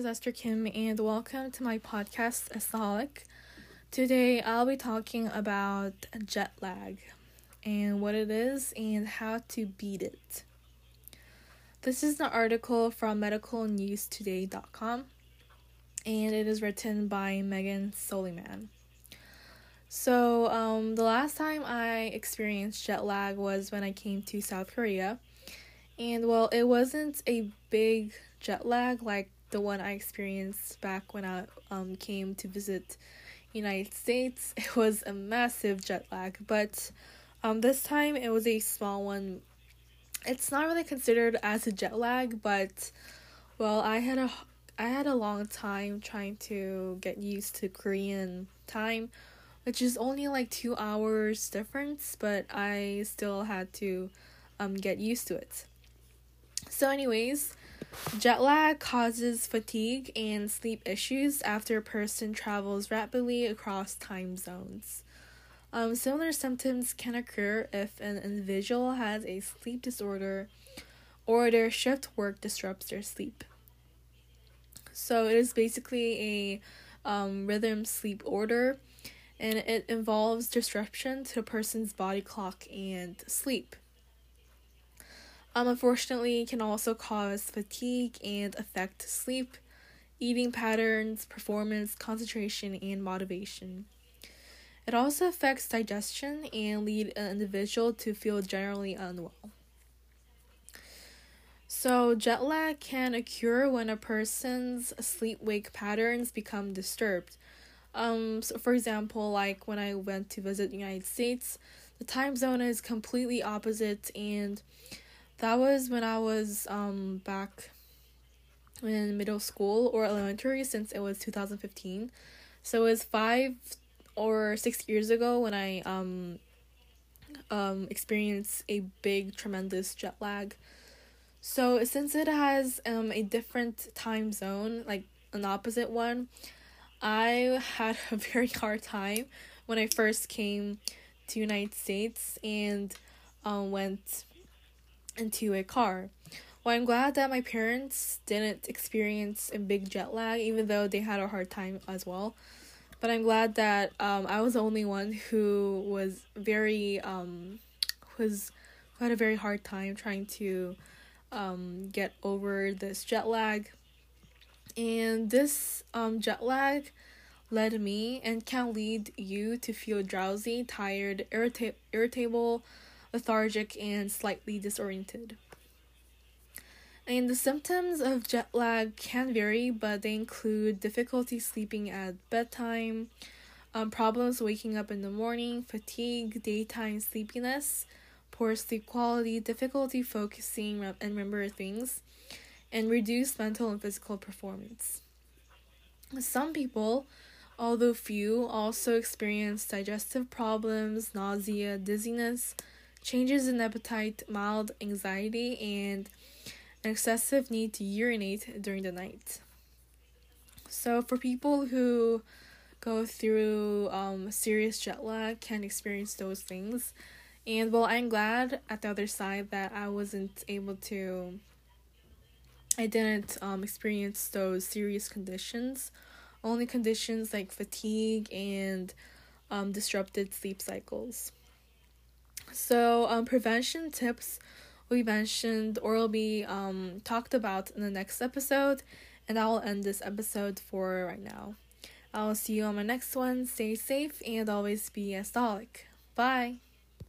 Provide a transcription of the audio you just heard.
is Esther Kim, and welcome to my podcast, Estaholic. Today, I'll be talking about jet lag and what it is and how to beat it. This is an article from medicalnewstoday.com, and it is written by Megan Soliman. So, um, the last time I experienced jet lag was when I came to South Korea. And well, it wasn't a big jet lag like the one I experienced back when I um, came to visit United States. It was a massive jet lag, but um, this time it was a small one. It's not really considered as a jet lag, but well, I had a I had a long time trying to get used to Korean time, which is only like two hours difference, but I still had to um, get used to it. So, anyways, jet lag causes fatigue and sleep issues after a person travels rapidly across time zones. Um, similar symptoms can occur if an individual has a sleep disorder or their shift work disrupts their sleep. So, it is basically a um, rhythm sleep order and it involves disruption to a person's body clock and sleep. Um, unfortunately, can also cause fatigue and affect sleep, eating patterns, performance, concentration, and motivation. It also affects digestion and lead an individual to feel generally unwell. So, jet lag can occur when a person's sleep wake patterns become disturbed. Um, so for example, like when I went to visit the United States, the time zone is completely opposite and that was when I was um back in middle school or elementary since it was 2015. So it was 5 or 6 years ago when I um um experienced a big tremendous jet lag. So since it has um a different time zone, like an opposite one, I had a very hard time when I first came to United States and um went into a car. Well, I'm glad that my parents didn't experience a big jet lag, even though they had a hard time as well. But I'm glad that um, I was the only one who was very um, was who had a very hard time trying to um, get over this jet lag. And this um, jet lag led me and can lead you to feel drowsy, tired, irrita- irritable, lethargic, and slightly disoriented. And the symptoms of jet lag can vary, but they include difficulty sleeping at bedtime, um, problems waking up in the morning, fatigue, daytime sleepiness, poor sleep quality, difficulty focusing and remember things, and reduced mental and physical performance. Some people, although few, also experience digestive problems, nausea, dizziness, changes in appetite, mild anxiety, and an excessive need to urinate during the night. So, for people who go through um, serious jet lag, can experience those things. And well, I'm glad at the other side that I wasn't able to, I didn't um, experience those serious conditions. Only conditions like fatigue and um, disrupted sleep cycles. So, um, prevention tips we mentioned or will be um, talked about in the next episode, and I will end this episode for right now. I'll see you on my next one. Stay safe and always be Estaholic. Bye.